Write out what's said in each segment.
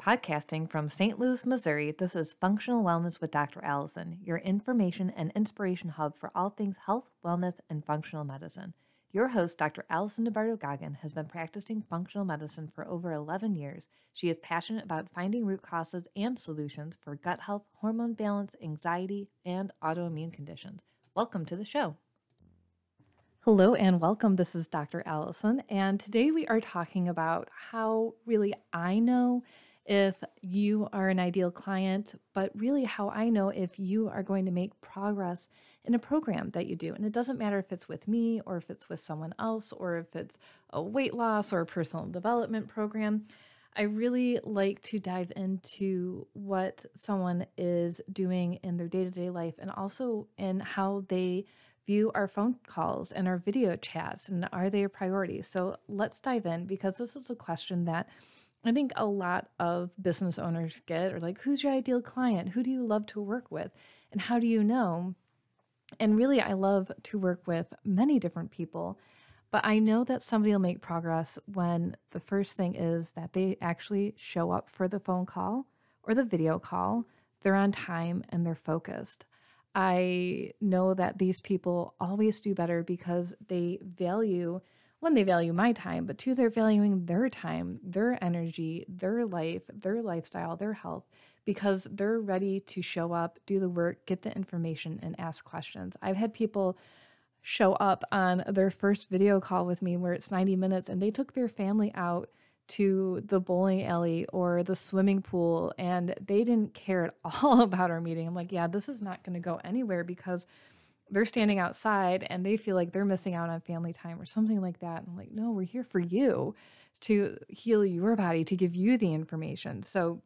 Podcasting from St. Louis, Missouri, this is Functional Wellness with Dr. Allison, your information and inspiration hub for all things health, wellness, and functional medicine. Your host, Dr. Allison DeBardo Goggin, has been practicing functional medicine for over 11 years. She is passionate about finding root causes and solutions for gut health, hormone balance, anxiety, and autoimmune conditions. Welcome to the show. Hello and welcome. This is Dr. Allison, and today we are talking about how really I know if you are an ideal client, but really how I know if you are going to make progress in a program that you do. And it doesn't matter if it's with me or if it's with someone else or if it's a weight loss or a personal development program. I really like to dive into what someone is doing in their day to day life and also in how they view our phone calls and our video chats and are they a priority. So let's dive in because this is a question that I think a lot of business owners get, or like, who's your ideal client? Who do you love to work with? And how do you know? And really, I love to work with many different people, but I know that somebody will make progress when the first thing is that they actually show up for the phone call or the video call, they're on time and they're focused. I know that these people always do better because they value one, they value my time, but two, they're valuing their time, their energy, their life, their lifestyle, their health, because they're ready to show up, do the work, get the information, and ask questions. I've had people show up on their first video call with me where it's 90 minutes and they took their family out to the bowling alley or the swimming pool and they didn't care at all about our meeting. I'm like, yeah, this is not going to go anywhere because they're standing outside and they feel like they're missing out on family time or something like that. And like, no, we're here for you to heal your body, to give you the information. So,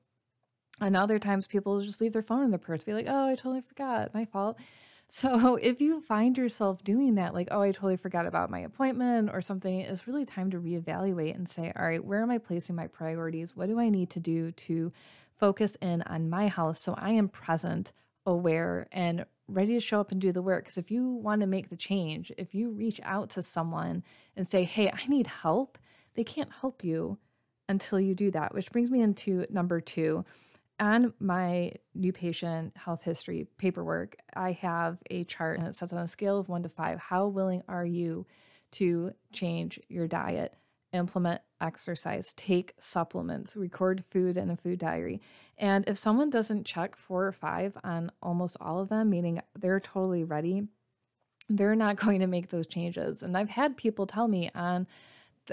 and other times people just leave their phone in their purse, be like, oh, I totally forgot, my fault. So, if you find yourself doing that, like, oh, I totally forgot about my appointment or something, it's really time to reevaluate and say, all right, where am I placing my priorities? What do I need to do to focus in on my health so I am present, aware, and ready to show up and do the work. Because if you want to make the change, if you reach out to someone and say, hey, I need help, they can't help you until you do that, which brings me into number two. On my new patient health history paperwork, I have a chart and it says on a scale of one to five, how willing are you to change your diet? Implement exercise, take supplements, record food in a food diary. And if someone doesn't check four or five on almost all of them, meaning they're totally ready, they're not going to make those changes. And I've had people tell me on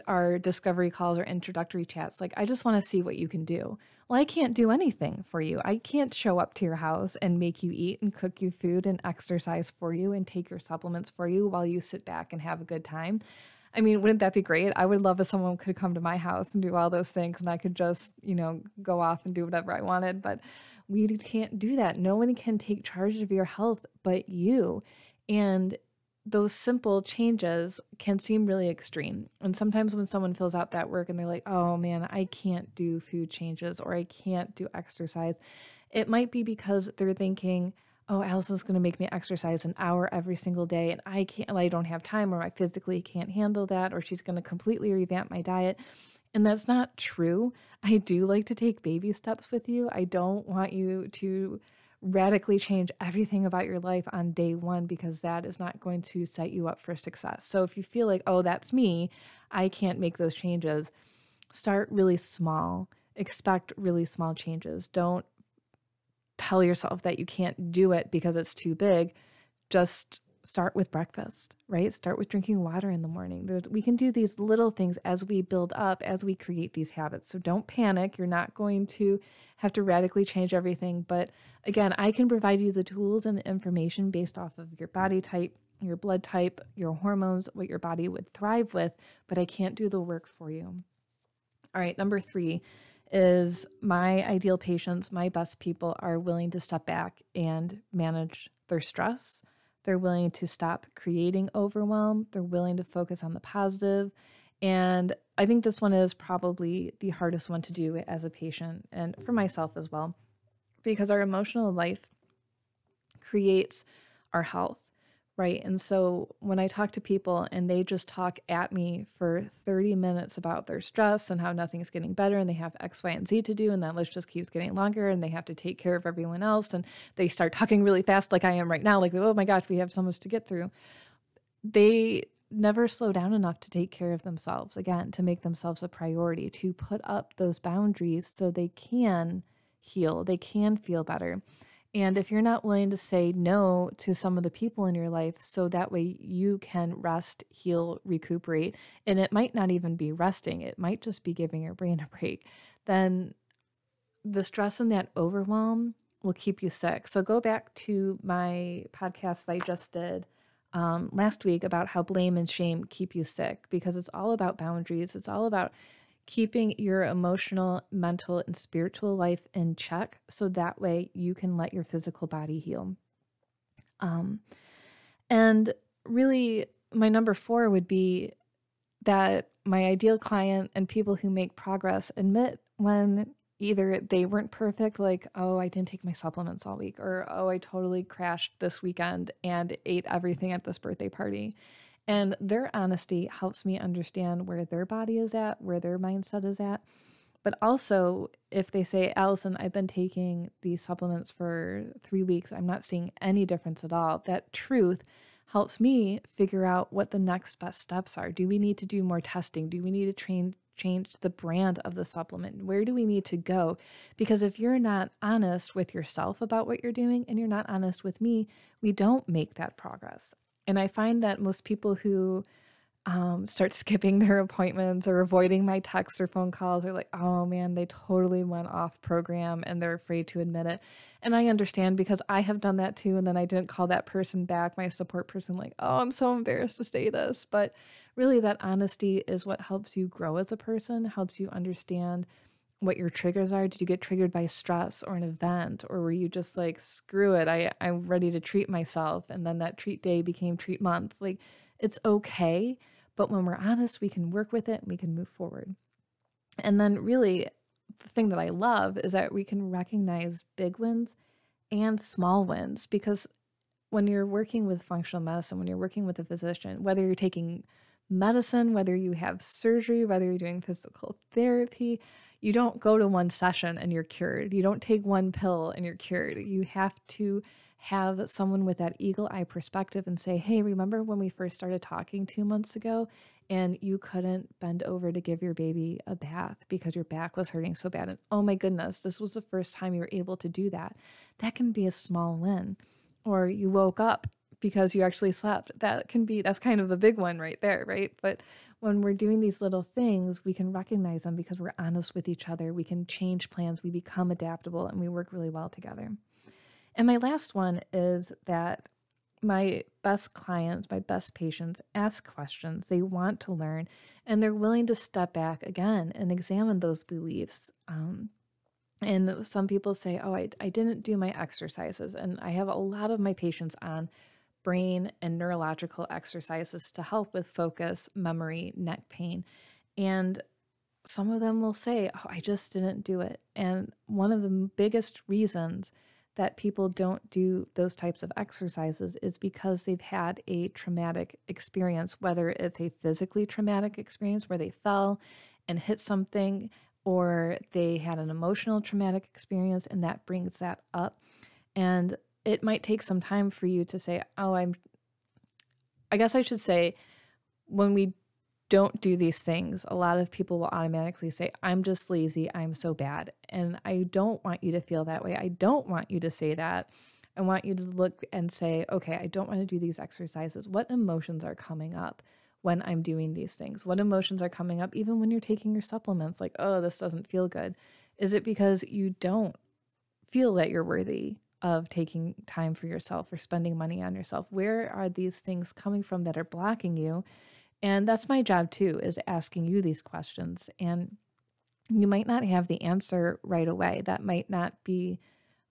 our discovery calls or introductory chats, like, I just want to see what you can do. Well, I can't do anything for you. I can't show up to your house and make you eat and cook you food and exercise for you and take your supplements for you while you sit back and have a good time. I mean, wouldn't that be great? I would love if someone could come to my house and do all those things and I could just, you know, go off and do whatever I wanted. But we can't do that. No one can take charge of your health but you. And those simple changes can seem really extreme. And sometimes when someone fills out that work and they're like, oh man, I can't do food changes or I can't do exercise, it might be because they're thinking, oh, Allison's going to make me exercise an hour every single day and I can't, I don't have time or I physically can't handle that, or she's going to completely revamp my diet. And that's not true. I do like to take baby steps with you. I don't want you to radically change everything about your life on day one because that is not going to set you up for success. So if you feel like, oh, that's me, I can't make those changes, start really small. Expect really small changes. Don't tell yourself that you can't do it because it's too big, just start with breakfast, right? Start with drinking water in the morning. we can do these little things as we build up, as we create these habits. So don't panic. You're not going to have to radically change everything. But again, I can provide you the tools and the information based off of your body type, your blood type, your hormones, what your body would thrive with, but I can't do the work for you. All right, number three is my ideal patients, my best people are willing to step back and manage their stress. They're willing to stop creating overwhelm. They're willing to focus on the positive. And I think this one is probably the hardest one to do as a patient and for myself as well, because our emotional life creates our health, Right. And so when I talk to people and they just talk at me for 30 minutes about their stress and how nothing's getting better and they have X, Y, and Z to do, and that list just keeps getting longer and they have to take care of everyone else, and they start talking really fast, like I am right now, like, oh my gosh, we have so much to get through. They never slow down enough to take care of themselves, again, to make themselves a priority, to put up those boundaries so they can heal, they can feel better. And if you're not willing to say no to some of the people in your life, so that way you can rest, heal, recuperate, and it might not even be resting, it might just be giving your brain a break, then the stress and that overwhelm will keep you sick. So go back to my podcast that I just did um, last week about how blame and shame keep you sick because it's all about boundaries. It's all about keeping your emotional, mental, and spiritual life in check so that way you can let your physical body heal. Um, and really, my number four would be that my ideal client and people who make progress admit when either they weren't perfect, like, oh, I didn't take my supplements all week, or oh, I totally crashed this weekend and ate everything at this birthday party. And their honesty helps me understand where their body is at, where their mindset is at. But also, if they say, Allison, I've been taking these supplements for three weeks, I'm not seeing any difference at all, that truth helps me figure out what the next best steps are. Do we need to do more testing? Do we need to train change the brand of the supplement? Where do we need to go? Because if you're not honest with yourself about what you're doing and you're not honest with me, we don't make that progress. And I find that most people who um, start skipping their appointments or avoiding my texts or phone calls are like, oh man, they totally went off program and they're afraid to admit it. And I understand because I have done that too. And then I didn't call that person back, my support person, like, oh, I'm so embarrassed to say this. But really, that honesty is what helps you grow as a person, helps you understand what your triggers are. Did you get triggered by stress or an event? Or were you just like, screw it, I, I'm ready to treat myself? And then that treat day became treat month. Like, it's okay. But when we're honest, we can work with it and we can move forward. And then, really, the thing that I love is that we can recognize big wins and small wins because when you're working with functional medicine, when you're working with a physician, whether you're taking medicine, whether you have surgery, whether you're doing physical therapy, you don't go to one session and you're cured. You don't take one pill and you're cured. You have to have someone with that eagle eye perspective and say, Hey, remember when we first started talking two months ago and you couldn't bend over to give your baby a bath because your back was hurting so bad? And oh my goodness, this was the first time you were able to do that. That can be a small win. Or you woke up because you actually slept. That can be, that's kind of a big one right there, right? But when we're doing these little things, we can recognize them because we're honest with each other. We can change plans, we become adaptable, and we work really well together. And my last one is that my best clients, my best patients ask questions. They want to learn and they're willing to step back again and examine those beliefs. Um, and some people say, Oh, I, I didn't do my exercises. And I have a lot of my patients on brain and neurological exercises to help with focus, memory, neck pain. And some of them will say, Oh, I just didn't do it. And one of the biggest reasons that people don't do those types of exercises is because they've had a traumatic experience, whether it's a physically traumatic experience where they fell and hit something, or they had an emotional traumatic experience and that brings that up. And it might take some time for you to say, oh, I'm, I guess I should say, when we don't do these things, a lot of people will automatically say, I'm just lazy. I'm so bad. And I don't want you to feel that way. I don't want you to say that. I want you to look and say, okay, I don't want to do these exercises. What emotions are coming up when I'm doing these things? What emotions are coming up even when you're taking your supplements? Like, oh, this doesn't feel good. Is it because you don't feel that you're worthy of taking time for yourself or spending money on yourself? Where are these things coming from that are blocking you? And that's my job too, is asking you these questions. And you might not have the answer right away. That might not be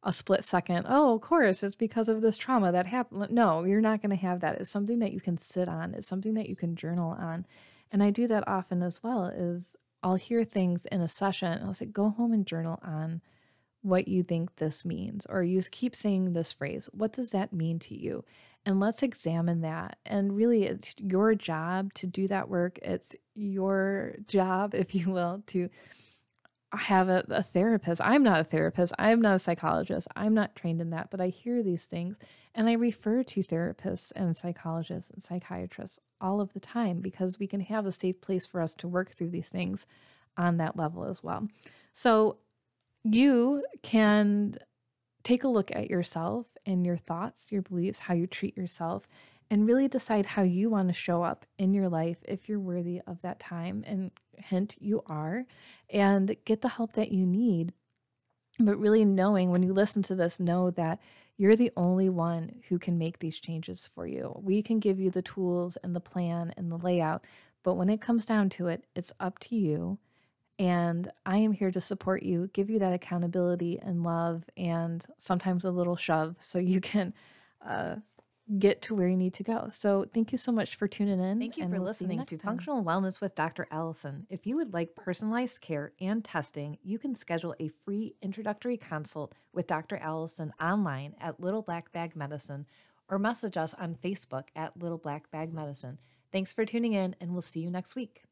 a split second, oh, of course, it's because of this trauma that happened. No, you're not going to have that. It's something that you can sit on, it's something that you can journal on. And I do that often as well, is I'll hear things in a session. I'll say, go home and journal on what you think this means, or you keep saying this phrase. What does that mean to you? And let's examine that. And really, it's your job to do that work. It's your job, if you will, to have a, a, therapist. I'm not a therapist. I'm not a psychologist. I'm not trained in that, but I hear these things and I refer to therapists and psychologists and psychiatrists all of the time because we can have a safe place for us to work through these things on that level as well. So you can take a look at yourself and your thoughts, your beliefs, how you treat yourself, and really decide how you want to show up in your life if you're worthy of that time. And hint, you are, and get the help that you need. But really knowing when you listen to this, know that you're the only one who can make these changes for you. We can give you the tools and the plan and the layout, but when it comes down to it, it's up to you. And I am here to support you, give you that accountability and love, and sometimes a little shove so you can uh, get to where you need to go. So thank you so much for tuning in. Thank you for we'll listening you to time. Functional Wellness with Dr. Allison. If you would like personalized care and testing, you can schedule a free introductory consult with Dr. Allison online at Little Black Bag Medicine or message us on Facebook at Little Black Bag Medicine. Thanks for tuning in, and we'll see you next week.